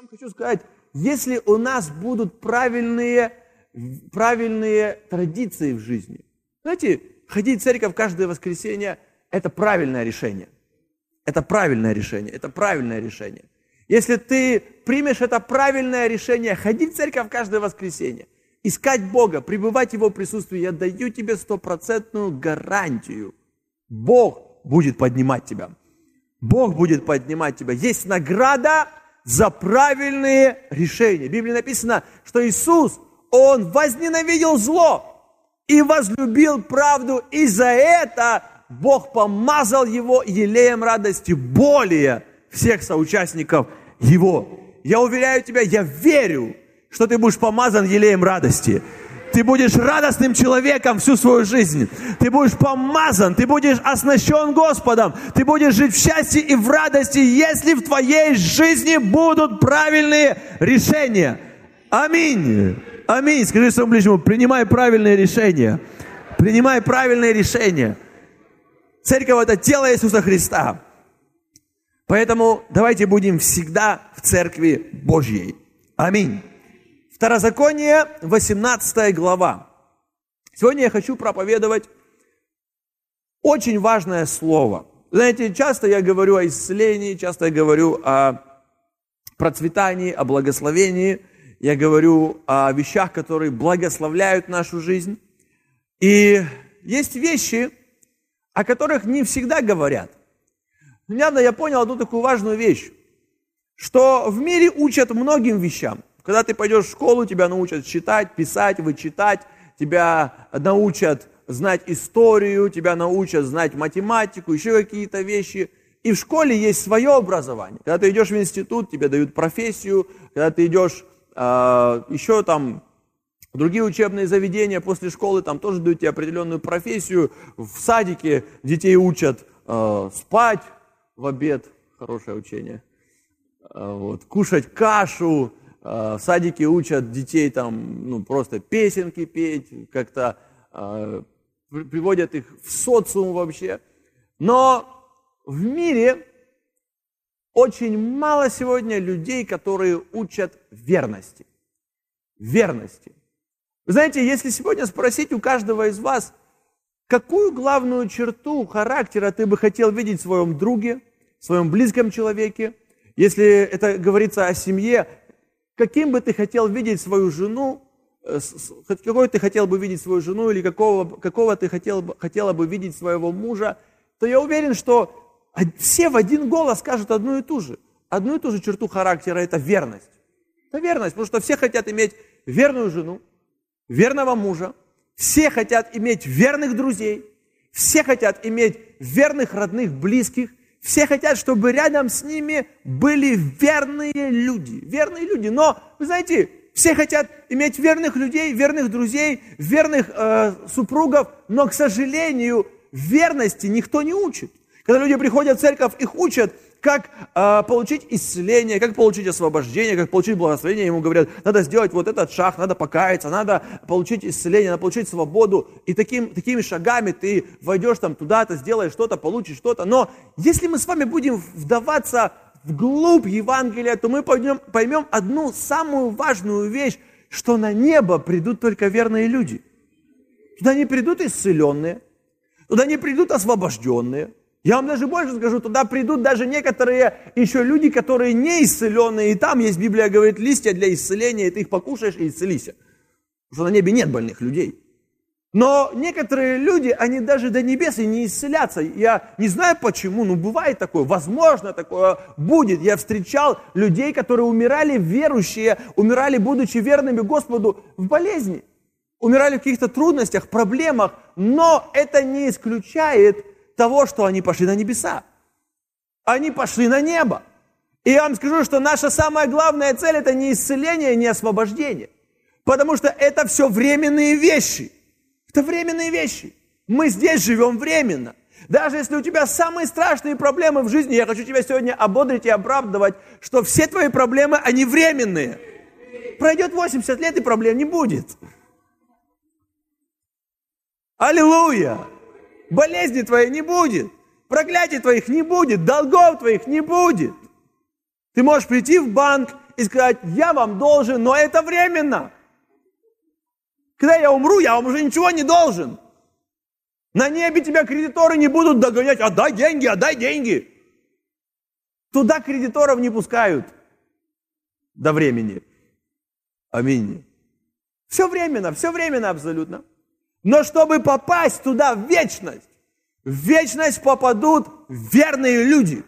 вам хочу сказать, если у нас будут правильные, правильные традиции в жизни, знаете, ходить в церковь каждое воскресенье – это правильное решение. Это правильное решение, это правильное решение. Если ты примешь это правильное решение, ходить в церковь каждое воскресенье, искать Бога, пребывать в Его присутствии, я даю тебе стопроцентную гарантию. Бог будет поднимать тебя. Бог будет поднимать тебя. Есть награда за правильные решения. В Библии написано, что Иисус, Он возненавидел зло и возлюбил правду, и за это Бог помазал Его елеем радости более всех соучастников Его. Я уверяю тебя, я верю, что ты будешь помазан елеем радости. Ты будешь радостным человеком всю свою жизнь. Ты будешь помазан, ты будешь оснащен Господом. Ты будешь жить в счастье и в радости, если в твоей жизни будут правильные решения. Аминь. Аминь. Скажи своему ближнему, принимай правильные решения. Принимай правильные решения. Церковь – это тело Иисуса Христа. Поэтому давайте будем всегда в Церкви Божьей. Аминь. Второзаконие, 18 глава. Сегодня я хочу проповедовать очень важное слово. Знаете, часто я говорю о исцелении, часто я говорю о процветании, о благословении, я говорю о вещах, которые благословляют нашу жизнь. И есть вещи, о которых не всегда говорят. Недавно я понял одну такую важную вещь, что в мире учат многим вещам. Когда ты пойдешь в школу, тебя научат читать, писать, вычитать, тебя научат знать историю, тебя научат знать математику, еще какие-то вещи. И в школе есть свое образование. Когда ты идешь в институт, тебе дают профессию, когда ты идешь э, еще там другие учебные заведения после школы, там тоже дают тебе определенную профессию. В садике детей учат э, спать в обед, хорошее учение, э, вот, кушать кашу, в садике учат детей там, ну, просто песенки петь, как-то э, приводят их в социум вообще. Но в мире очень мало сегодня людей, которые учат верности. Верности. Вы знаете, если сегодня спросить у каждого из вас, какую главную черту характера ты бы хотел видеть в своем друге, в своем близком человеке, если это говорится о семье, каким бы ты хотел видеть свою жену, э, какой ты хотел бы видеть свою жену или какого, какого ты хотел, хотела бы видеть своего мужа, то я уверен, что все в один голос скажут одну и ту же. Одну и ту же черту характера – это верность. Это верность, потому что все хотят иметь верную жену, верного мужа, все хотят иметь верных друзей, все хотят иметь верных родных, близких, все хотят, чтобы рядом с ними были верные люди. Верные люди. Но, вы знаете, все хотят иметь верных людей, верных друзей, верных э, супругов, но, к сожалению, верности никто не учит. Когда люди приходят в церковь, их учат, как э, получить исцеление, как получить освобождение, как получить благословение. Ему говорят, надо сделать вот этот шаг, надо покаяться, надо получить исцеление, надо получить свободу. И таким, такими шагами ты войдешь там туда-то, сделаешь что-то, получишь что-то. Но если мы с вами будем вдаваться вглубь Евангелия, то мы поймем, поймем одну самую важную вещь, что на небо придут только верные люди. Туда не придут исцеленные, туда не придут освобожденные, я вам даже больше скажу, туда придут даже некоторые еще люди, которые не исцеленные, и там есть, Библия говорит, листья для исцеления, и ты их покушаешь и исцелися. Потому что на небе нет больных людей. Но некоторые люди, они даже до небес и не исцелятся. Я не знаю почему, но бывает такое, возможно такое будет. Я встречал людей, которые умирали верующие, умирали, будучи верными Господу в болезни. Умирали в каких-то трудностях, проблемах, но это не исключает того, что они пошли на небеса. Они пошли на небо. И я вам скажу, что наша самая главная цель – это не исцеление, не освобождение. Потому что это все временные вещи. Это временные вещи. Мы здесь живем временно. Даже если у тебя самые страшные проблемы в жизни, я хочу тебя сегодня ободрить и оправдывать, что все твои проблемы, они временные. Пройдет 80 лет, и проблем не будет. Аллилуйя! Болезни твоей не будет, проклятий твоих не будет, долгов твоих не будет. Ты можешь прийти в банк и сказать, я вам должен, но это временно. Когда я умру, я вам уже ничего не должен. На небе тебя кредиторы не будут догонять, отдай деньги, отдай деньги. Туда кредиторов не пускают до времени. Аминь. Все временно, все временно абсолютно. Но чтобы попасть туда в вечность, в вечность попадут верные люди,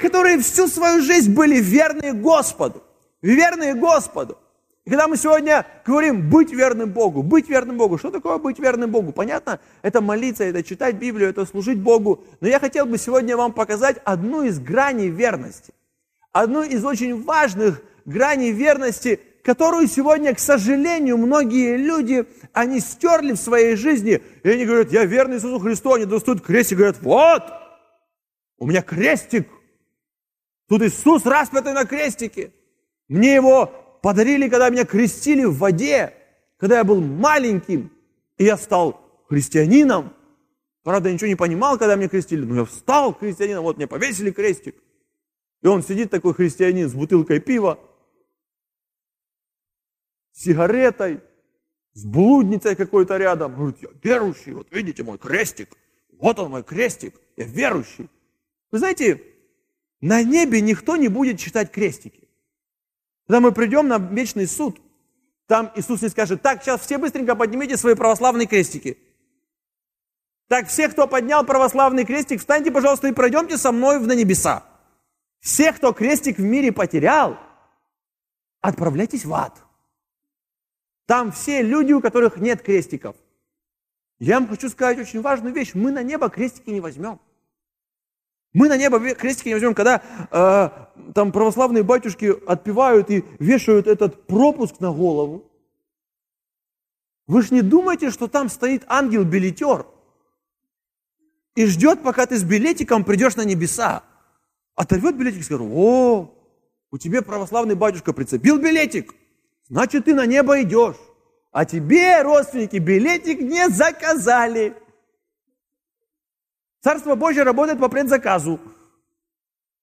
которые всю свою жизнь были верны Господу. Верные Господу. И когда мы сегодня говорим быть верным Богу, быть верным Богу, что такое быть верным Богу? Понятно, это молиться, это читать Библию, это служить Богу. Но я хотел бы сегодня вам показать одну из граней верности. Одну из очень важных граней верности, которую сегодня, к сожалению, многие люди, они стерли в своей жизни. И они говорят, я верный Иисусу Христу, они достают крест и говорят, вот, у меня крестик. Тут Иисус распятый на крестике. Мне его подарили, когда меня крестили в воде, когда я был маленьким, и я стал христианином. Правда, ничего не понимал, когда меня крестили, но я встал христианином, вот мне повесили крестик. И он сидит такой христианин с бутылкой пива, с сигаретой, с блудницей какой-то рядом. Говорит, я верующий, вот видите мой крестик, вот он мой крестик, я верующий. Вы знаете, на небе никто не будет читать крестики. Когда мы придем на вечный суд, там Иисус не скажет, так, сейчас все быстренько поднимите свои православные крестики. Так, все, кто поднял православный крестик, встаньте, пожалуйста, и пройдемте со мной на небеса. Все, кто крестик в мире потерял, отправляйтесь в ад. Там все люди, у которых нет крестиков. Я вам хочу сказать очень важную вещь. Мы на небо крестики не возьмем. Мы на небо крестики не возьмем, когда э, там православные батюшки отпевают и вешают этот пропуск на голову. Вы же не думаете, что там стоит ангел-билетер и ждет, пока ты с билетиком придешь на небеса. Оторвет билетик и скажет, о, у тебя православный батюшка прицепил билетик, значит, ты на небо идешь. А тебе, родственники, билетик не заказали. Царство Божье работает по предзаказу.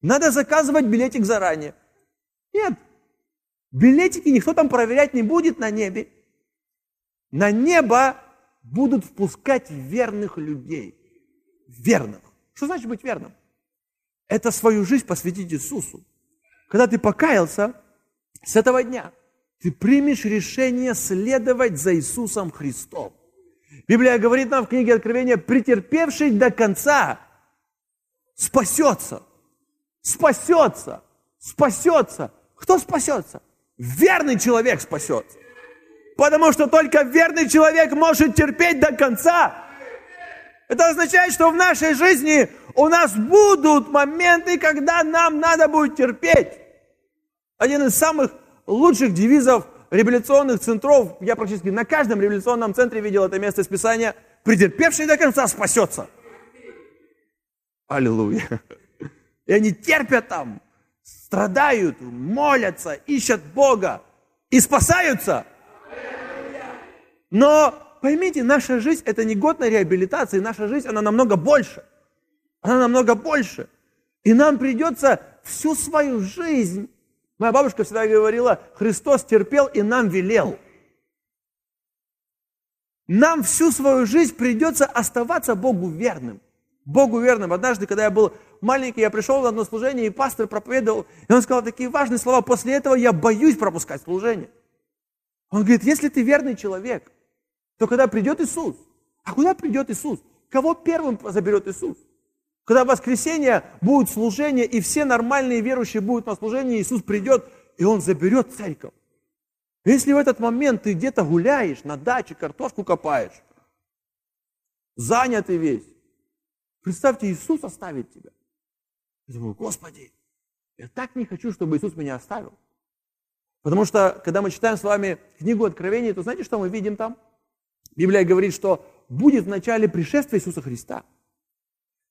Надо заказывать билетик заранее. Нет, билетики никто там проверять не будет на небе. На небо будут впускать верных людей. Верных. Что значит быть верным? Это свою жизнь посвятить Иисусу. Когда ты покаялся, с этого дня ты примешь решение следовать за Иисусом Христом. Библия говорит нам в книге Откровения, претерпевший до конца спасется. Спасется. Спасется. Кто спасется? Верный человек спасется. Потому что только верный человек может терпеть до конца. Это означает, что в нашей жизни у нас будут моменты, когда нам надо будет терпеть. Один из самых лучших девизов революционных центров, я практически на каждом революционном центре видел это место из Писания, претерпевший до конца спасется. Аллилуйя. И они терпят там, страдают, молятся, ищут Бога и спасаются. Но поймите, наша жизнь – это не год на реабилитации, наша жизнь, она намного больше. Она намного больше. И нам придется всю свою жизнь Моя бабушка всегда говорила, Христос терпел и нам велел. Нам всю свою жизнь придется оставаться Богу верным. Богу верным. Однажды, когда я был маленький, я пришел на одно служение, и пастор проповедовал, и он сказал такие важные слова. После этого я боюсь пропускать служение. Он говорит, если ты верный человек, то когда придет Иисус, а куда придет Иисус? Кого первым заберет Иисус? Когда в воскресенье будет служение, и все нормальные верующие будут на служении, Иисус придет, и Он заберет церковь. Если в этот момент ты где-то гуляешь, на даче картошку копаешь, занятый весь, представьте, Иисус оставит тебя. Я думаю, Господи, я так не хочу, чтобы Иисус меня оставил. Потому что, когда мы читаем с вами книгу Откровения, то знаете, что мы видим там? Библия говорит, что будет в начале пришествия Иисуса Христа –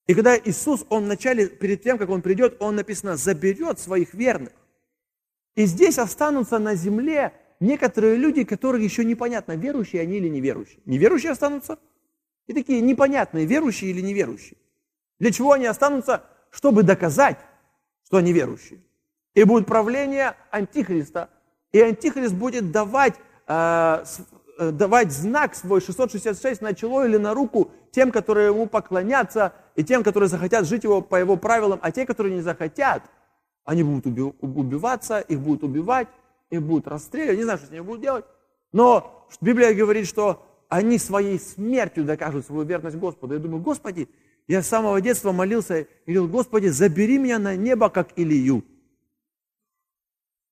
и когда Иисус, Он вначале, перед тем, как Он придет, Он написано, заберет своих верных. И здесь останутся на земле некоторые люди, которые еще непонятно, верующие они или неверующие. Неверующие останутся, и такие непонятные, верующие или неверующие. Для чего они останутся? Чтобы доказать, что они верующие. И будет правление Антихриста. И Антихрист будет давать, э, э давать знак свой 666 на чело или на руку тем, которые ему поклонятся, и тем, которые захотят жить его по его правилам, а те, которые не захотят, они будут убиваться, их будут убивать, их будут расстреливать, не знаю, что с ними будут делать. Но Библия говорит, что они своей смертью докажут свою верность Господу. Я думаю, Господи, я с самого детства молился и говорил, Господи, забери меня на небо, как Илью.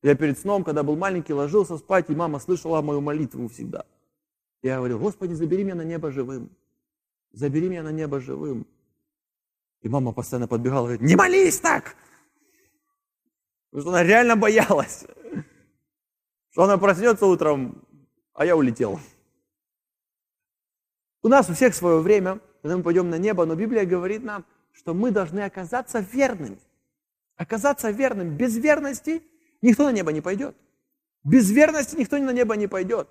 Я перед сном, когда был маленький, ложился спать, и мама слышала мою молитву всегда. Я говорил, Господи, забери меня на небо живым. Забери меня на небо живым. И мама постоянно подбегала и говорит, не молись так! Потому что она реально боялась, что она проснется утром, а я улетел. У нас у всех свое время, когда мы пойдем на небо, но Библия говорит нам, что мы должны оказаться верными. Оказаться верным. Без верности никто на небо не пойдет. Без верности никто на небо не пойдет.